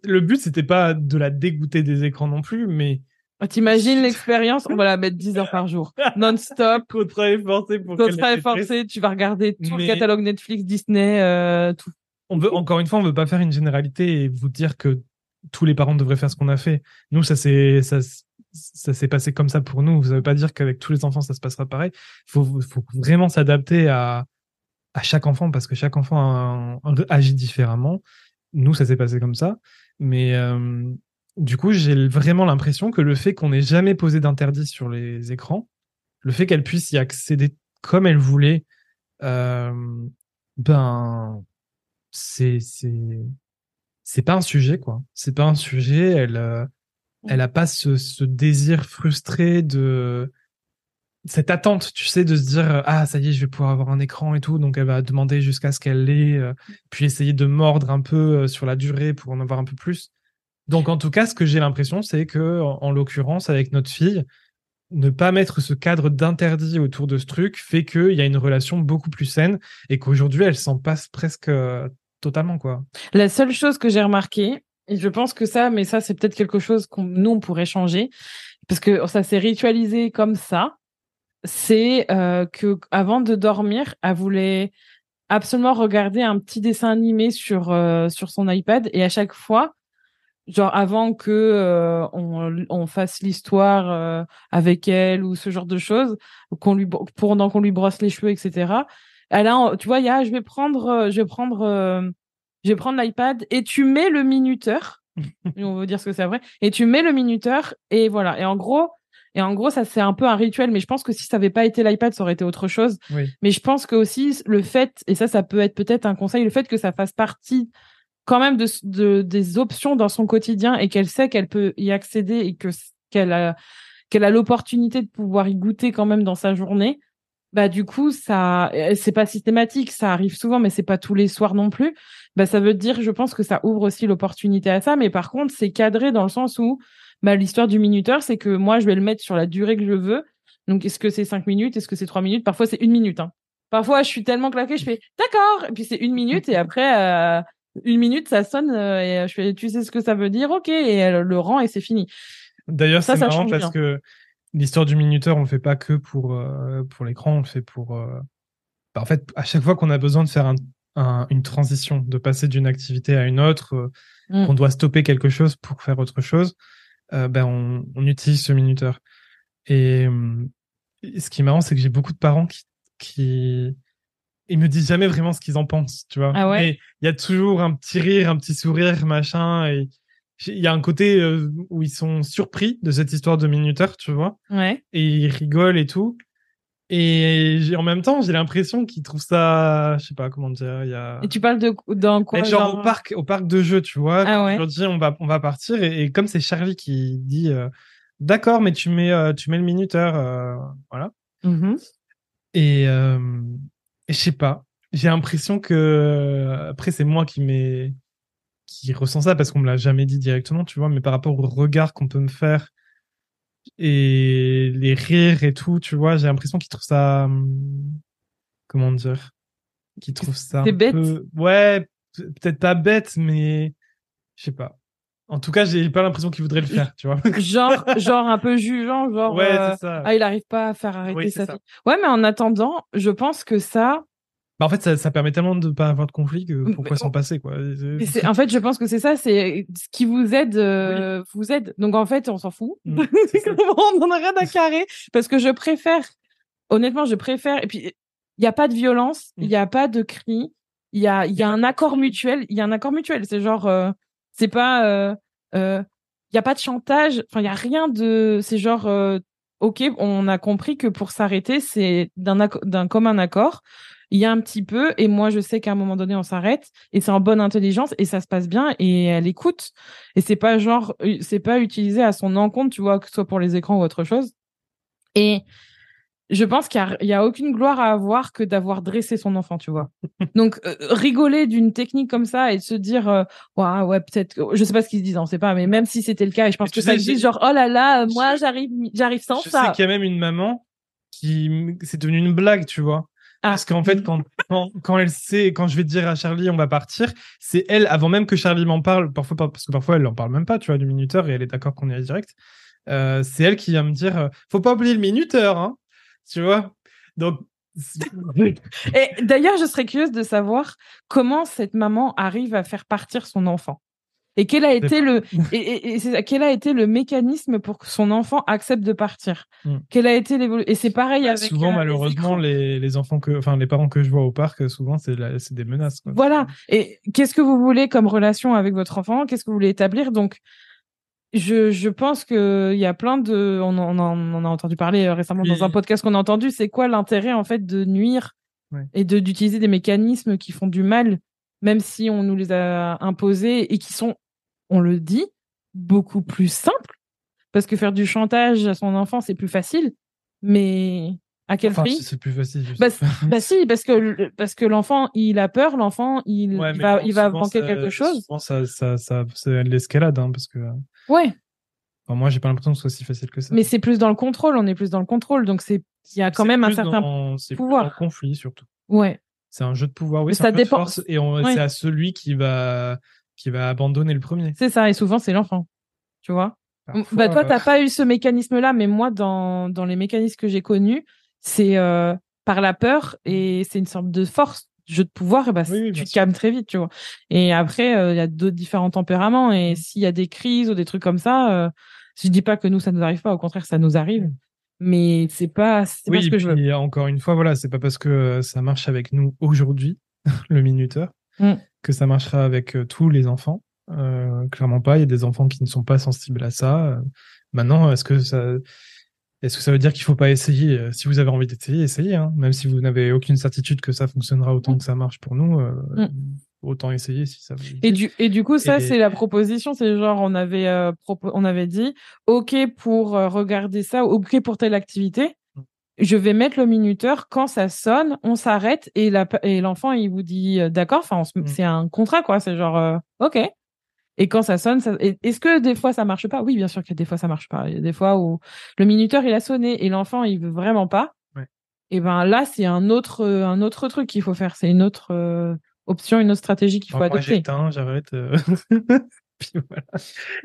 le but, c'était pas de la dégoûter des écrans non plus, mais Ah, T'imagines (laughs) l'expérience? On va la mettre 10 heures par jour. Non-stop. contrat est forcé pour Contrat ait est forcé, tu vas regarder tout Mais- le catalogue Netflix, Disney, euh, tout. on veut encore une fois, on veut pas faire une généralité et vous dire que tous les parents devraient faire ce qu'on a fait. Nous, ça c'est ça, ça s'est passé comme ça pour nous. Ça veut pas dire qu'avec tous les enfants, ça se passera pareil. Il faut, vraiment s'adapter à, chaque enfant parce que chaque enfant agit différemment. Nous, ça s'est passé comme ça. Mais euh, du coup, j'ai vraiment l'impression que le fait qu'on n'ait jamais posé d'interdit sur les écrans, le fait qu'elle puisse y accéder comme elle voulait, euh, ben, c'est, c'est, c'est pas un sujet, quoi. C'est pas un sujet. Euh, elle a pas ce, ce désir frustré de, cette attente, tu sais, de se dire ah ça y est, je vais pouvoir avoir un écran et tout, donc elle va demander jusqu'à ce qu'elle l'ait, euh, puis essayer de mordre un peu euh, sur la durée pour en avoir un peu plus. Donc en tout cas, ce que j'ai l'impression, c'est que en, l'occurrence avec notre fille, ne pas mettre ce cadre d'interdit autour de ce truc fait qu'il y a une relation beaucoup plus saine et qu'aujourd'hui elle s'en passe presque euh, totalement quoi. La seule chose que j'ai remarqué, et je pense que ça, mais ça c'est peut-être quelque chose qu'on nous on pourrait changer, parce que ça s'est ritualisé comme ça c'est euh, que avant de dormir, elle voulait absolument regarder un petit dessin animé sur euh, sur son iPad et à chaque fois, genre avant que euh, on, on, fasse l'histoire euh, avec elle ou ce genre de choses, qu'on lui pendant qu'on lui brosse les cheveux, etc. Elle a, tu vois, il y a, je vais prendre, je vais prendre, je vais prendre l'iPad et tu mets le minuteur. (laughs) on veut dire ce que c'est vrai. Et tu mets le minuteur et voilà. Et en gros, et en gros, ça c'est un peu un rituel, mais je pense que si ça n'avait pas été l'iPad, ça aurait été autre chose. Mais je pense que aussi le fait, et ça, ça peut être peut-être un conseil, le fait que ça fasse partie quand même de, de des options dans son quotidien et qu'elle sait qu'elle peut y accéder et que qu'elle a qu'elle a l'opportunité de pouvoir y goûter quand même dans sa journée. Bah du coup ça c'est pas systématique, ça arrive souvent mais c'est pas tous les soirs non plus. Bah ça veut dire je pense que ça ouvre aussi l'opportunité à ça mais par contre c'est cadré dans le sens où bah, l'histoire du minuteur, c'est que moi, je vais le mettre sur la durée que je veux. Donc, est-ce que c'est cinq minutes Est-ce que c'est trois minutes? Parfois, c'est une minute. Hein. Parfois, je suis tellement claquée, je fais d'accord. Et puis, c'est une minute. Et après, euh, une minute, ça sonne. Euh, et je fais, tu sais ce que ça veut dire? Ok. Et elle le rend et c'est fini. D'ailleurs, c'est marrant parce que l'histoire du minuteur, on le fait pas que pour, euh, pour l'écran, on le fait pour. Bah, en fait, à chaque fois qu'on a besoin de faire un, une transition, de passer d'une activité à une autre, mmh. qu'on doit stopper quelque chose pour faire autre chose, euh, ben on, on, utilise ce minuteur. Et, ce qui est marrant, c'est que j'ai beaucoup de parents qui, qui ils me disent jamais vraiment ce qu'ils en pensent, tu vois. Ah ouais? il y a toujours un petit rire, un petit sourire, machin. Et il y a un côté euh, où ils sont surpris de cette histoire de minuteur, tu vois. Ouais. Et ils rigolent et tout. Et en même temps, j'ai l'impression qu'ils trouvent ça, je sais pas comment dire. Il y a... Et tu parles de dans quoi genre, au parc, au parc de jeux, tu vois. Ah ouais. Je leur dis on va, on va partir et, comme c'est Charlie qui dit, euh, d'accord, mais tu mets, euh, tu mets le minuteur, euh, voilà. Mm-hmm. Et, et je sais pas. J'ai l'impression que après c'est moi qui m'ai, qui ressent ça parce qu'on me l'a jamais dit directement, tu vois. Mais par rapport au regard qu'on peut me faire et les rires et tout, tu vois, j'ai l'impression qu'ils trouvent ça. Hum, comment dire Qu'ils trouvent ça. Bête. Peu... Ouais, peut-être pas bête, mais je sais pas. En tout cas, j'ai pas l'impression qu'il voudrait le faire, tu vois. (laughs) genre, genre un peu jugeant, genre. Ouais, euh, ça. Ah, il arrive pas à faire arrêter sa fille. Ouais, mais en attendant, je pense que ça, bah, en fait, ça, ça, permet tellement de ne pas avoir de conflit que pourquoi s'en passer, quoi. en fait, je pense que c'est ça, c'est ce qui vous aide, euh, vous aide. Donc, en fait, on s'en fout. Mmh, (laughs) on en a rien à carrer? Parce que je préfère, honnêtement, je préfère. Et puis, il n'y a pas de violence, il n'y a pas de cris, il y a, il y a un accord mutuel. Il y a un accord mutuel. C'est genre, euh, c'est pas, euh, il n'y a pas de chantage. Enfin, il y a rien de, c'est genre, ok, on a compris que pour s'arrêter, c'est d'un d'un commun accord il y a un petit peu et moi je sais qu'à un moment donné on s'arrête et c'est en bonne intelligence et ça se passe bien et elle écoute et c'est pas genre euh, c'est pas utilisé à son encontre tu vois que ce soit pour les écrans ou autre chose et je pense qu'il y, a aucune gloire à avoir que d'avoir dressé son enfant, tu vois. (laughs) Donc euh, rigoler d'une technique comme ça et se dire euh, ouais ouais peut-être je sais pas ce qu'ils se disent, on sait pas mais même si c'était le cas et je pense que ça se dit genre oh là là, moi j'arrive j'arrive sans ça. Je sais qu'il y a même une maman qui c'est devenu une blague, tu vois. Ah. Parce qu'en fait, quand, quand, elle sait, quand je vais dire à Charlie, on va partir, c'est elle, avant même que Charlie m'en parle, parfois, parce que parfois elle en parle même pas, tu vois, du minuteur, et elle est d'accord qu'on y aille direct. Euh, c'est elle qui va me dire, euh, faut pas oublier le minuteur, hein, tu vois. Donc. et d'ailleurs, je serais curieuse de savoir comment cette maman arrive à faire partir son enfant. Et quel a été le (laughs) et, et, quel a été le mécanisme pour que son enfant accepte de partir? Mm. Quel a été l'évolution Et c'est pareil avec souvent euh, malheureusement les, les, enfants que enfin les parents que je vois au parc souvent c'est c'est des menaces. Quoi. Voilà. Et qu'est-ce que vous voulez comme relation avec votre enfant? Qu'est-ce que vous voulez établir? Donc je, je pense qu'il y a plein de on en, on a entendu parler euh, récemment dans un podcast qu'on a entendu. C'est quoi l'intérêt en fait de nuire et de d'utiliser des mécanismes qui font du mal même si on nous les a imposés et qui sont on le dit, beaucoup plus simple. Parce que faire du chantage à son enfant, c'est plus facile. Mais à quel prix C'est plus facile. Bah, bah, si, parce que parce que l'enfant, il a peur, l'enfant, il, va, il va manquer quelque chose. Ça, ça, ça c'est l'escalade, hein, parce que. Ouais. Enfin, moi, j'ai pas l'impression que ce soit si facile que ça. Mais c'est plus dans le contrôle. On est plus dans le contrôle, donc c'est il y a quand même un certain pouvoir. Dans le conflit surtout. Ouais. C'est un jeu de pouvoir. Oui, ça dépend. et c'est à celui qui va qui va abandonner le premier. C'est ça, et souvent c'est l'enfant, tu vois. bah toi, t'as pas eu ce mécanisme-là, mais moi, dans, dans les mécanismes que j'ai connus, c'est euh, par la peur et c'est une sorte de force, jeu de pouvoir, et bah, tu te calmes très vite, tu vois. Et après, euh, il y a d'autres différents tempéraments, et mm. s'il y a des crises ou des trucs comme ça, euh, je dis pas que nous, ça nous arrive pas, au contraire, ça nous arrive. Mm. Mais c'est pas, c'est pas ce que je veux. encore une fois, voilà, c'est pas parce que ça marche avec nous aujourd'hui, (laughs) le minuteur, mm que ça marchera avec euh, tous les enfants. Euh, clairement pas. Il y a des enfants qui ne sont pas sensibles à ça. Maintenant, est-ce que ça, est-ce que ça veut dire qu'il faut pas essayer? Si vous avez envie d'essayer, essayez. Hein. Même si vous n'avez aucune certitude que ça fonctionnera autant que ça marche pour nous, euh, mm. autant essayer si ça. Et du et du coup, ça c'est la proposition. C'est genre on avait on avait dit OK pour regarder ça, OK pour telle activité je vais mettre le minuteur quand ça sonne, on s'arrête et l'enfant il vous dit euh, d'accord. Enfin, mm. c'est un contrat quoi. C'est genre euh, ok. Et quand ça sonne, ça... est-ce que des fois ça marche pas? Oui, bien sûr que des fois ça marche pas. Il y a des fois où le minuteur il a sonné et l'enfant il veut vraiment pas. Et ben là c'est un autre euh, un autre truc qu'il faut faire. C'est une autre option, une autre stratégie qu'il faut adopter. J'éteins, j'arrête. (laughs) Puis voilà.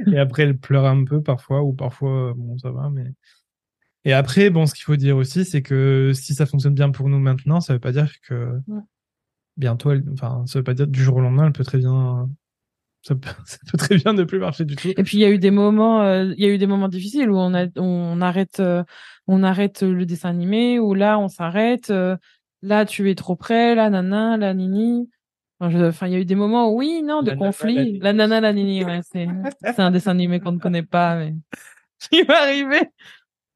Et après elle pleure un peu parfois ou parfois bon ça va mais. Et après, bon, ce qu'il faut dire aussi, c'est que si ça fonctionne bien pour nous maintenant, ça veut pas dire que bientôt, elle... enfin, ça veut pas dire du jour au lendemain, elle peut très bien, (laughs) ça peut, très bien ne plus marcher du tout. Et puis il y a eu des moments, euh, il y a eu des moments difficiles où on a, on arrête, euh, on arrête le dessin animé, où là on s'arrête, euh, là tu es trop près, là nana, la nini. Enfin, il y a eu des moments, où, oui, non, de conflit. La, nana, la nini, ouais, c'est, un dessin animé qu'on ne connaît pas, mais (laughs) qui va arriver.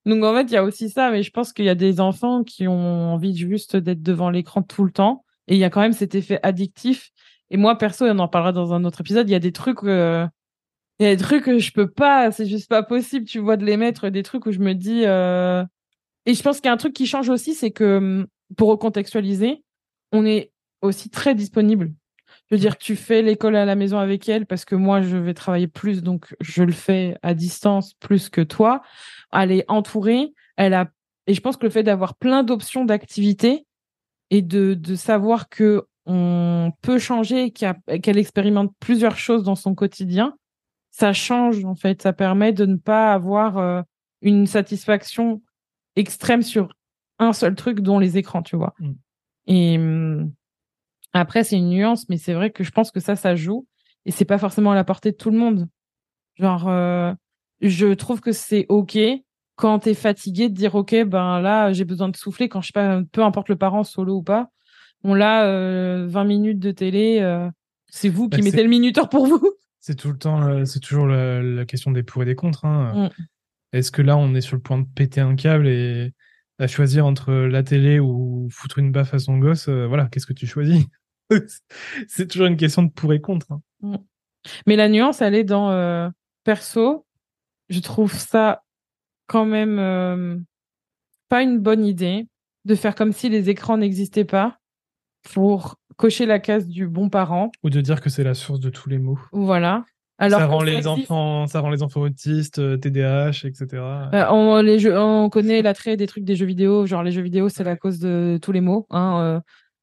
Donc en fait, il y a aussi ça, mais je pense qu'il y a des enfants qui ont envie juste d'être devant l'écran tout le temps, et il y a quand même cet effet addictif. Et moi, perso, on en parlera dans un autre épisode, il y a des trucs, euh... il y a des trucs que je peux pas, c'est juste pas possible, tu vois, de les mettre, des trucs où je me dis. Euh... Et je pense qu'il y a un truc qui change aussi, c'est que hum, pour recontextualiser, on est aussi très disponible. Je veux dire, tu fais l'école à la maison avec elle parce que moi, je vais travailler plus, donc je le fais à distance plus que toi elle est entourée, elle a et je pense que le fait d'avoir plein d'options d'activités et de, de savoir que on peut changer, qu'elle expérimente plusieurs choses dans son quotidien, ça change en fait, ça permet de ne pas avoir euh, une satisfaction extrême sur un seul truc dont les écrans, tu vois. Mm. Et hum, après c'est une nuance, mais c'est vrai que je pense que ça ça joue et c'est pas forcément à la portée de tout le monde. Genre euh, je trouve que c'est ok quand tu es fatigué de dire ok ben là j'ai besoin de souffler quand je sais pas peu importe le parent solo ou pas on l'a 20 minutes de télé euh, c'est vous qui bah, mettez le minuteur pour vous (laughs) c'est tout le temps euh, c'est toujours la, question des pour et des contre hein. mm. est-ce que là on est sur le point de péter un câble et à choisir entre la télé ou foutre une baffe à son gosse euh, voilà qu'est-ce que tu choisis? (laughs) c'est toujours une question de pour et contre hein. mm. mais la nuance elle est dans perso je trouve ça quand même euh, pas une bonne idée de faire comme si les écrans n'existaient pas pour cocher la case du bon parent. Ou de dire que c'est la source de tous les maux. Voilà. Alors ça rend les enfants, ça rend les enfants autistes, TDAH, etc. Euh, on, les jeux, on connaît l'attrait des trucs des jeux vidéo, genre les jeux vidéo c'est la cause de tous les maux. Hein, euh,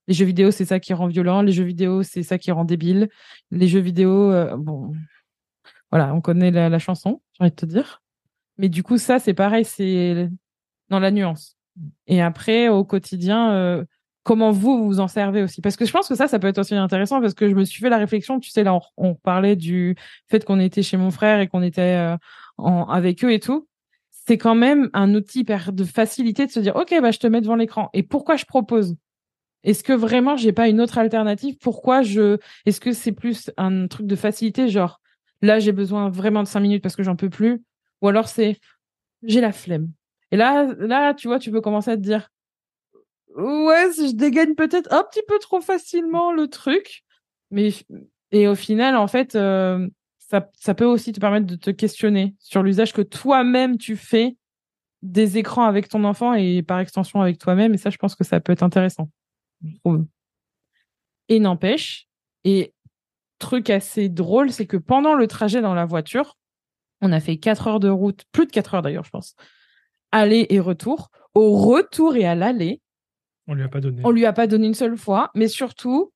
les jeux vidéo c'est ça qui rend violent, les jeux vidéo c'est ça qui rend débile. Les jeux vidéo, bon, voilà, on connaît la, chanson, j'ai envie de te dire. Mais du coup, ça, c'est pareil, c'est dans la nuance. Et après, au quotidien, euh, comment vous vous en servez aussi? Parce que je pense que ça ça peut être aussi intéressant parce que je me suis fait la réflexion tu sais là on, parlait du fait qu'on était chez mon frère et qu'on était euh, avec eux et tout c'est quand même un outil de facilité de se dire ok bah je te mets devant l'écran et pourquoi je propose? Est-ce que vraiment j'ai pas une autre alternative? Pourquoi je est-ce que c'est plus un truc de facilité genre là j'ai besoin vraiment de cinq minutes parce que j'en peux plus? Ou alors c'est j'ai la flemme et là là tu vois tu peux commencer à te dire ouais, je dégaine peut-être un petit peu trop facilement le truc, mais et au final, en fait, euh, ça, ça peut aussi te permettre de te questionner sur l'usage que toi-même tu fais des écrans avec ton enfant et par extension avec toi-même. Et ça, je pense que ça peut être intéressant. Et n'empêche, et truc assez drôle, c'est que pendant le trajet dans la voiture, on a fait 4 heures de route, plus de 4 heures d'ailleurs, je pense, aller et retour. Au retour et à l'aller, on lui a pas donné. On lui a pas donné une seule fois, mais surtout,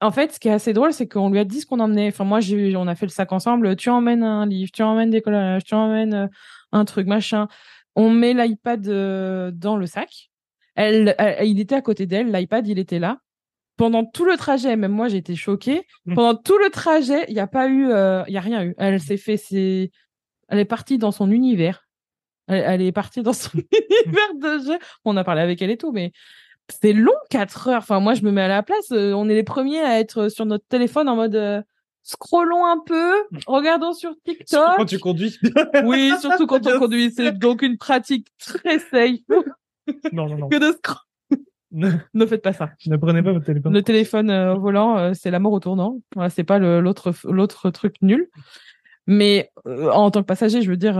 en fait, ce qui est assez drôle, c'est qu'on lui a dit ce qu'on emmenait. Enfin, moi, j'ai, on a fait le sac ensemble. Tu emmènes un livre, tu emmènes des collages, tu emmènes euh, un truc, machin. On met l'iPad euh, dans le sac. Elle, il était à côté d'elle, l'iPad, il était là. Pendant tout le trajet, même moi, j'ai été choquée. Mmh. Pendant tout le trajet, il n'y a pas eu, euh, il y a rien eu. Elle s'est fait, c'est, elle est partie dans son univers. Elle, elle est partie dans son (laughs) univers de jeu. On a parlé avec elle et tout, mais c'est long, 4 heures. Enfin, moi, je me mets à la place. Euh, on est les premiers à être sur notre téléphone en mode euh, scrollons un peu, regardons sur TikTok. Surtout quand tu conduis. oui, surtout quand on conduit. C'est donc une pratique très safe. Non, non, non. Que de (laughs) ne faites pas ça. Ne prenez pas votre téléphone. Le téléphone euh, au volant, c'est la mort au tournant. Voilà, c'est pas l'autre l'autre truc nul. Mais en tant que passager, je veux dire,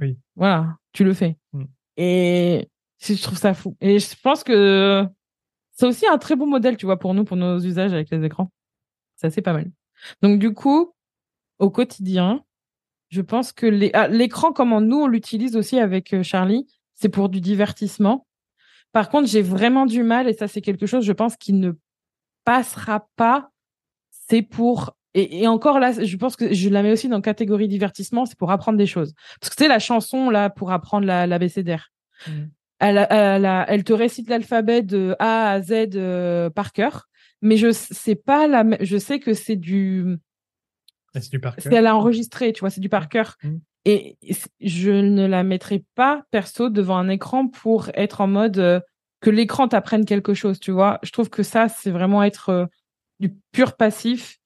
oui. voilà, tu le fais. Mm. Et je trouve ça fou. Et je pense que c'est aussi un très bon modèle, tu vois, pour nous, pour nos usages avec les écrans. C'est assez pas mal. Donc, du coup, au quotidien, je pense que ah, l'écran, comment nous, on l'utilise aussi avec euh, Charlie, c'est pour du divertissement. Par contre, j'ai vraiment du mal, et ça, c'est quelque chose, je pense, qui ne passera pas. C'est pour et, encore là, je pense que je la mets aussi dans catégorie divertissement, c'est pour apprendre des choses. Parce que c'est la chanson là pour apprendre la, la mmh elle, elle, te récite l'alphabet de A à Z euh, par cœur, mais je sais pas la, je sais que c'est du, c'est du par Elle a enregistré, tu vois, c'est du par cœur. Mmh. Et je ne la mettrai pas perso devant un écran pour être en mode euh, que l'écran t'apprenne quelque chose, tu vois? Je trouve que ça, c'est vraiment être euh, du pur passif.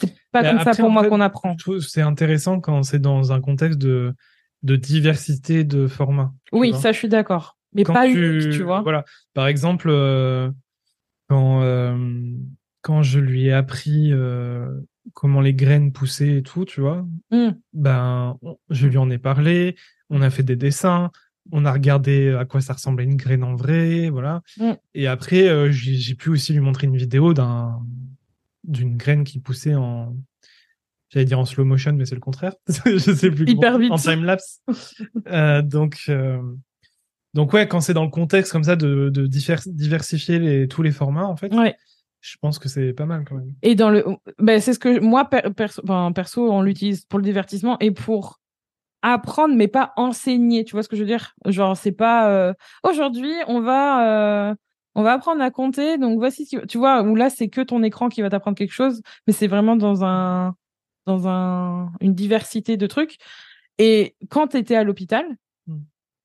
C'est pas comme ça pour moi qu'on apprend. C'est intéressant quand c'est dans un contexte de, de diversité de formats. Oui, ça, je suis d'accord mais pas tu, tu vois? Voilà. Par exemple, euh, quand, quand je lui ai appris comment les graines poussaient et tout, tu vois, mmh. ben, je lui en ai parlé, on a fait des dessins, on a regardé à quoi ça ressemblait une graine en vrai, voilà. Mmh. Et après, j'ai pu aussi lui montrer une vidéo d'un d'une graine qui poussait en, j'allais dire en slow motion, mais c'est le contraire. (laughs) je sais plus. Hyper vite. En time lapse. euh, donc, donc ouais, quand c'est dans le contexte comme ça de, de diversifier les, tous les formats, en fait, ouais. Je pense que c'est pas mal quand même. Et dans le, ben c'est ce que moi perso, perso, on l'utilise pour le divertissement et pour apprendre, mais pas enseigner. Tu vois ce que je veux dire? Genre c'est pas euh, aujourd'hui on va euh, on va apprendre à compter. Donc voici, tu vois, où là c'est que ton écran qui va t'apprendre quelque chose, mais c'est vraiment dans un dans un une diversité de trucs. Et quand tu étais à l'hôpital, et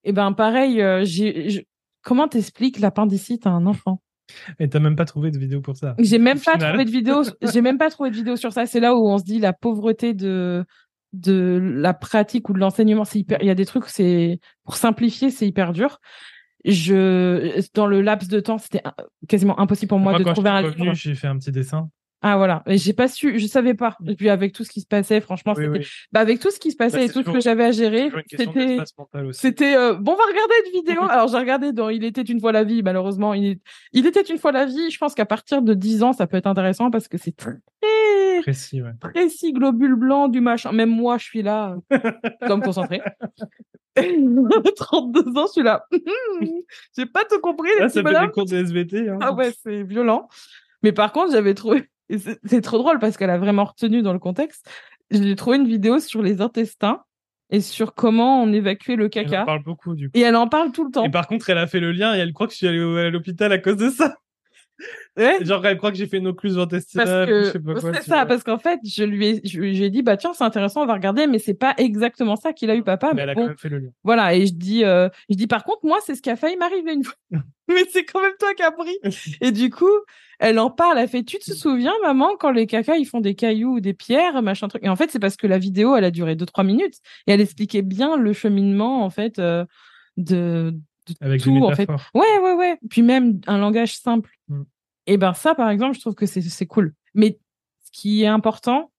eh ben pareil, euh, j'ai comment t'expliques l'appendicite à un enfant? Et t'as même pas trouvé de vidéo pour ça J'ai même pas trouvé de vidéo. (laughs) j'ai même pas trouvé de vidéo sur ça. C'est là où on se dit la pauvreté de de la pratique ou de l'enseignement. C'est hyper. Il y a des trucs. C'est pour simplifier, c'est hyper dur. Je dans le laps de temps, c'était quasiment impossible pour moi de trouver un. J'ai fait un petit dessin. Ah voilà, et j'ai pas su, je savais pas. Et puis avec tout ce qui se passait, franchement, c'était, bah avec tout ce qui se passait bah, et tout ce que j'avais à gérer, c'était, c'était euh, bon, on va regarder une vidéo. (laughs) Alors j'ai regardé dans Il était une fois la vie. Malheureusement, il, il était une fois la vie. Je pense qu'à partir de 10 ans, ça peut être intéressant parce que c'est très précis, ouais. précis, globule blanc du machin. Même moi, je suis là, comme concentré. 32 ans, je suis là. (laughs) j'ai pas tout compris. Là, ça fait des cours de SVT. Hein. Ah ouais, c'est violent. Mais par contre, j'avais trouvé c'est trop drôle parce qu'elle a vraiment retenu dans le contexte. J'ai trouvé une vidéo sur les intestins et sur comment on évacuait le caca. Elle en parle beaucoup, du coup. Et elle en parle tout le temps. Et par contre, elle a fait le lien et elle croit que je suis allée à l'hôpital à cause de ça. Genre, elle croit que j'ai fait une occlusion intestinale. C'est ça, parce qu'en fait, je lui ai, je lui ai dit, bah tiens, c'est intéressant, on va regarder, mais c'est pas exactement ça qu'il a eu papa. Mais, elle a quand même fait le lien. Voilà, et je dis, euh, je dis, par contre, moi, c'est ce qui a failli m'arriver une fois. (laughs) mais c'est quand même toi qui as pris. (laughs) et du coup, elle en parle, elle fait, tu te souviens, maman, quand les cacas, ils font des cailloux ou des pierres, machin truc. Et en fait, c'est parce que la vidéo, elle a duré deux, trois minutes et elle expliquait bien le cheminement, en fait, euh, de, Avec tout, en fait. Ouais, ouais, ouais. Puis même un langage simple. Mm. Et ben ça, par exemple, je trouve que c'est cool. Mais ce qui est important,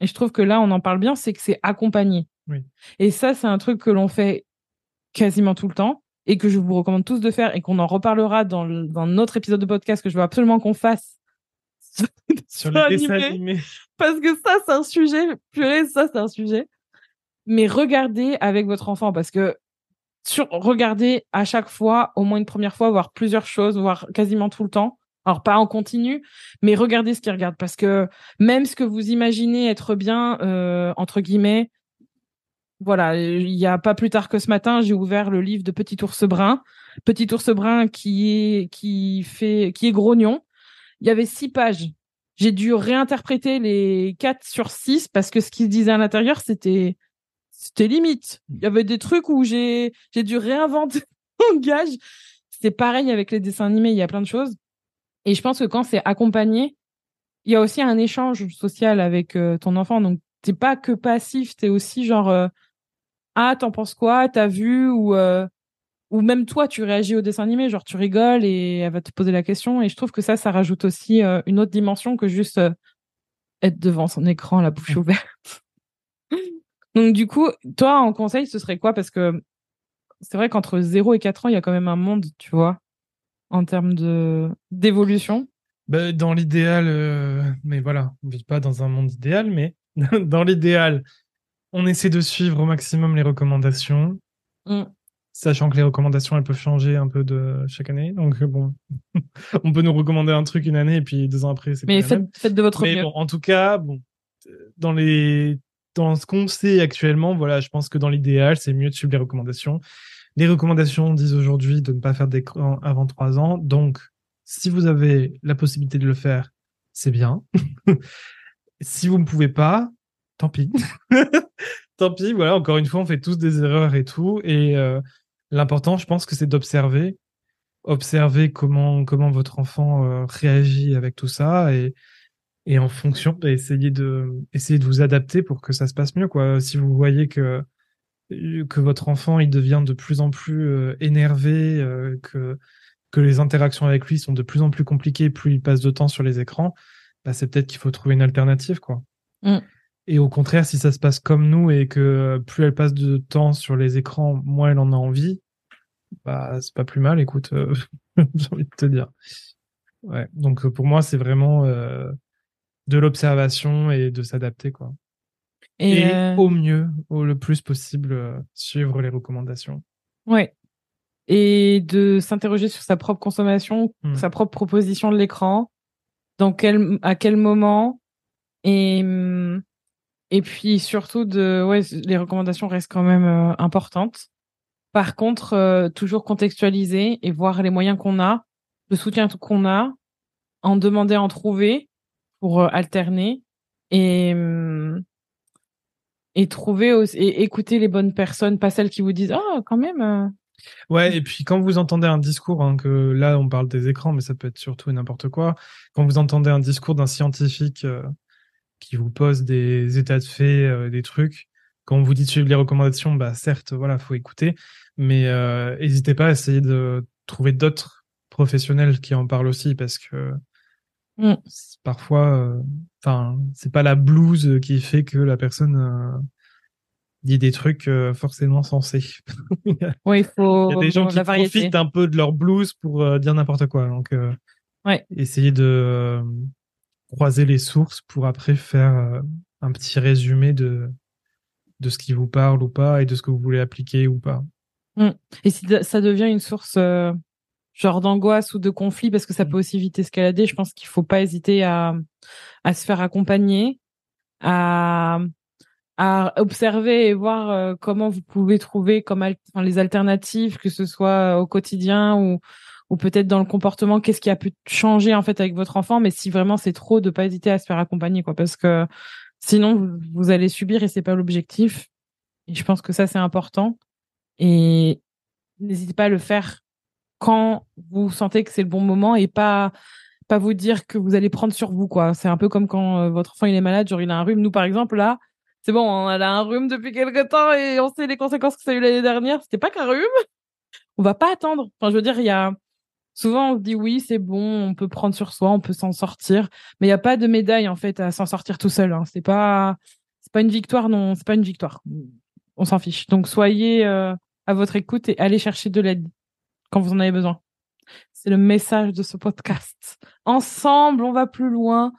et je trouve que là, on en parle bien, c'est que c'est accompagné. Oui. Et ça, c'est un truc que l'on fait quasiment tout le temps et que je vous recommande tous de faire et qu'on en reparlera dans, dans notre épisode de podcast que je veux absolument qu'on fasse (laughs) sur les dessins animés. Parce que ça, c'est un sujet. Purée, ça, c'est un sujet. Mais regardez avec votre enfant parce que sur, regardez à chaque fois, au moins une première fois, voir plusieurs choses, voir quasiment tout le temps. Alors pas en continu, mais regardez ce qu'il regarde parce que même ce que vous imaginez être bien euh, entre guillemets, voilà, il y a pas plus tard que ce matin, j'ai ouvert le livre de Petit ours brun, Petit ours brun qui est qui fait qui est grognon. Il y avait six pages. J'ai dû réinterpréter les quatre sur six parce que ce qu'il disait à l'intérieur, c'était c'était limite. Il y avait des trucs où j'ai j'ai dû réinventer (laughs) mon gage. C'est pareil avec les dessins animés, il y a plein de choses. Et je pense que quand c'est accompagné, il y a aussi un échange social avec euh, ton enfant. Donc, t'es pas que passif, t'es aussi genre, euh, ah, t'en penses quoi? T'as vu? Ou, euh, ou même toi, tu réagis au dessin animé, genre tu rigoles et elle va te poser la question. Et je trouve que ça, ça rajoute aussi une autre dimension que juste être devant son écran, la bouche ouverte. (laughs) Donc, du coup, toi, en conseil, ce serait quoi? Parce que c'est vrai qu'entre 0 et 4 ans, il y a quand même un monde, tu vois en termes de d'évolution bah, Dans l'idéal, euh, mais voilà, on ne vit pas dans un monde idéal, mais (laughs) dans l'idéal, on essaie de suivre au maximum les recommandations, mm. sachant que les recommandations, elles peuvent changer un peu de chaque année. Donc bon, (laughs) on peut nous recommander un truc une année et puis deux ans après, c'est Mais faites, faites, de votre mais mieux. Bon, en tout cas, bon, dans les dans ce qu'on sait actuellement, voilà, je pense que dans l'idéal, c'est mieux de suivre les recommandations. Les recommandations disent aujourd'hui de ne pas faire d'écran avant 3 ans. Donc, si vous avez la possibilité de le faire, c'est bien. (laughs) si vous ne pouvez pas, tant pis. (laughs) tant pis, voilà, encore une fois, on fait tous des erreurs et tout. Et euh, l'important, je pense que c'est d'observer. Observer comment, comment votre enfant euh, réagit avec tout ça et, en fonction, bah, essayer de, essayer de vous adapter pour que ça se passe mieux. Si vous voyez que votre enfant il devient de plus en plus euh, énervé, que les interactions avec lui sont de plus en plus compliquées, plus il passe de temps sur les écrans, bah, c'est peut-être qu'il faut trouver une alternative, quoi. Mm. Et au contraire, si ça se passe comme nous et que plus elle passe de temps sur les écrans, moins elle en a envie, bah c'est pas plus mal. Écoute, euh, (laughs) j'ai envie de te dire. Ouais. Donc pour moi, c'est vraiment de l'observation et de s'adapter, quoi. Et, euh, au mieux, au le plus possible, euh, suivre les recommandations. Ouais. Et de s'interroger sur sa propre consommation, hmm. sa propre proposition de l'écran, dans quel, à quel moment, et, et puis surtout de, ouais, les recommandations restent quand même euh, importantes. Par contre, toujours contextualiser et voir les moyens qu'on a, le soutien qu'on a, en demander en trouver pour alterner et, et trouver et écouter les bonnes personnes, pas celles qui vous disent ah quand même. Euh. Ouais, et puis quand vous entendez un discours, hein, que là on parle des écrans, mais ça peut être surtout n'importe quoi. Quand vous entendez un discours d'un scientifique euh, qui vous pose des états de fait, euh, des trucs, quand on vous dit de suivre les recommandations, bah certes, voilà, faut écouter, mais n'hésitez pas à essayer de trouver d'autres professionnels qui en parlent aussi, parce que mm. parfois Enfin, c'est pas la blouse qui fait que la personne euh, dit des trucs euh, forcément sensés. (laughs) oui, il faut. Il y a des gens qui profitent un peu de leur blouse pour euh, dire n'importe quoi. Donc, ouais. essayer de croiser les sources pour après faire un petit résumé de de ce qui vous parle ou pas et de ce que vous voulez appliquer ou pas. Mmh. Et si ça devient une source genre d'angoisse ou de conflit parce que ça mmh. peut aussi vite escalader, je pense qu'il faut pas hésiter à, à se faire accompagner, à, à observer et voir euh, comment vous pouvez trouver comme les alternatives, que ce soit au quotidien ou, ou peut-être dans le comportement, qu'est-ce qui a pu changer en fait avec votre enfant. Mais si vraiment c'est trop, de pas hésiter à se faire accompagner, quoi, parce que sinon vous, allez subir et c'est pas l'objectif. Et je pense que ça c'est important. Et n'hésitez pas à le faire quand vous sentez que c'est le bon moment et pas pas vous dire que vous allez prendre sur vous quoi. C'est un peu comme quand euh, votre enfant il est malade, genre il a un rhume. Nous par exemple là, c'est bon, elle a un rhume depuis quelque temps et on sait les conséquences que ça a eu l'année dernière. C'était pas qu'un rhume. On va pas attendre. Enfin, je veux dire, il y a souvent on se dit oui, c'est bon, on peut prendre sur soi, on peut s'en sortir, mais il y a pas de médaille en fait à s'en sortir tout seul. Hein. C'est pas une victoire, non, c'est pas une victoire. On s'en fiche. Donc soyez euh, à votre écoute et allez chercher de l'aide quand vous en avez besoin. C'est le message de ce podcast. Ensemble, on va plus loin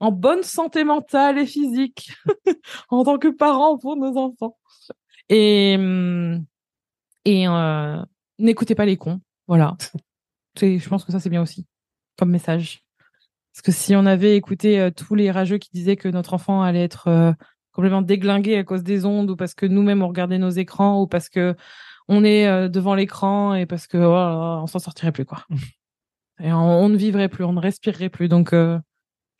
en bonne santé mentale et physique (laughs) en tant que parents pour nos enfants. Et, hum, euh, n'écoutez pas les cons. Voilà. (laughs) je pense que ça, c'est bien aussi comme message. Parce que si on avait écouté euh, tous les rageux qui disaient que notre enfant allait être euh, complètement déglingué à cause des ondes ou parce que nous-mêmes on regardait nos écrans ou parce que on est devant l'écran et parce que oh, on s'en sortirait plus quoi. (laughs) et on, ne vivrait plus, on ne respirerait plus. Donc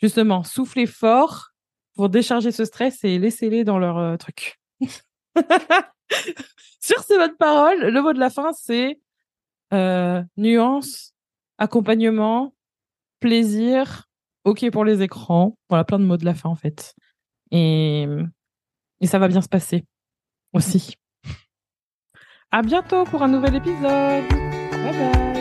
justement, soufflez fort pour décharger ce stress et laissez-les dans leur euh, truc. (laughs) Sur ces bonnes paroles, le mot de la fin, c'est euh, nuance, accompagnement, plaisir, ok pour les écrans. Voilà, plein de mots de la fin en fait. Et, et ça va bien se passer aussi. À bientôt pour un nouvel épisode. Bye bye.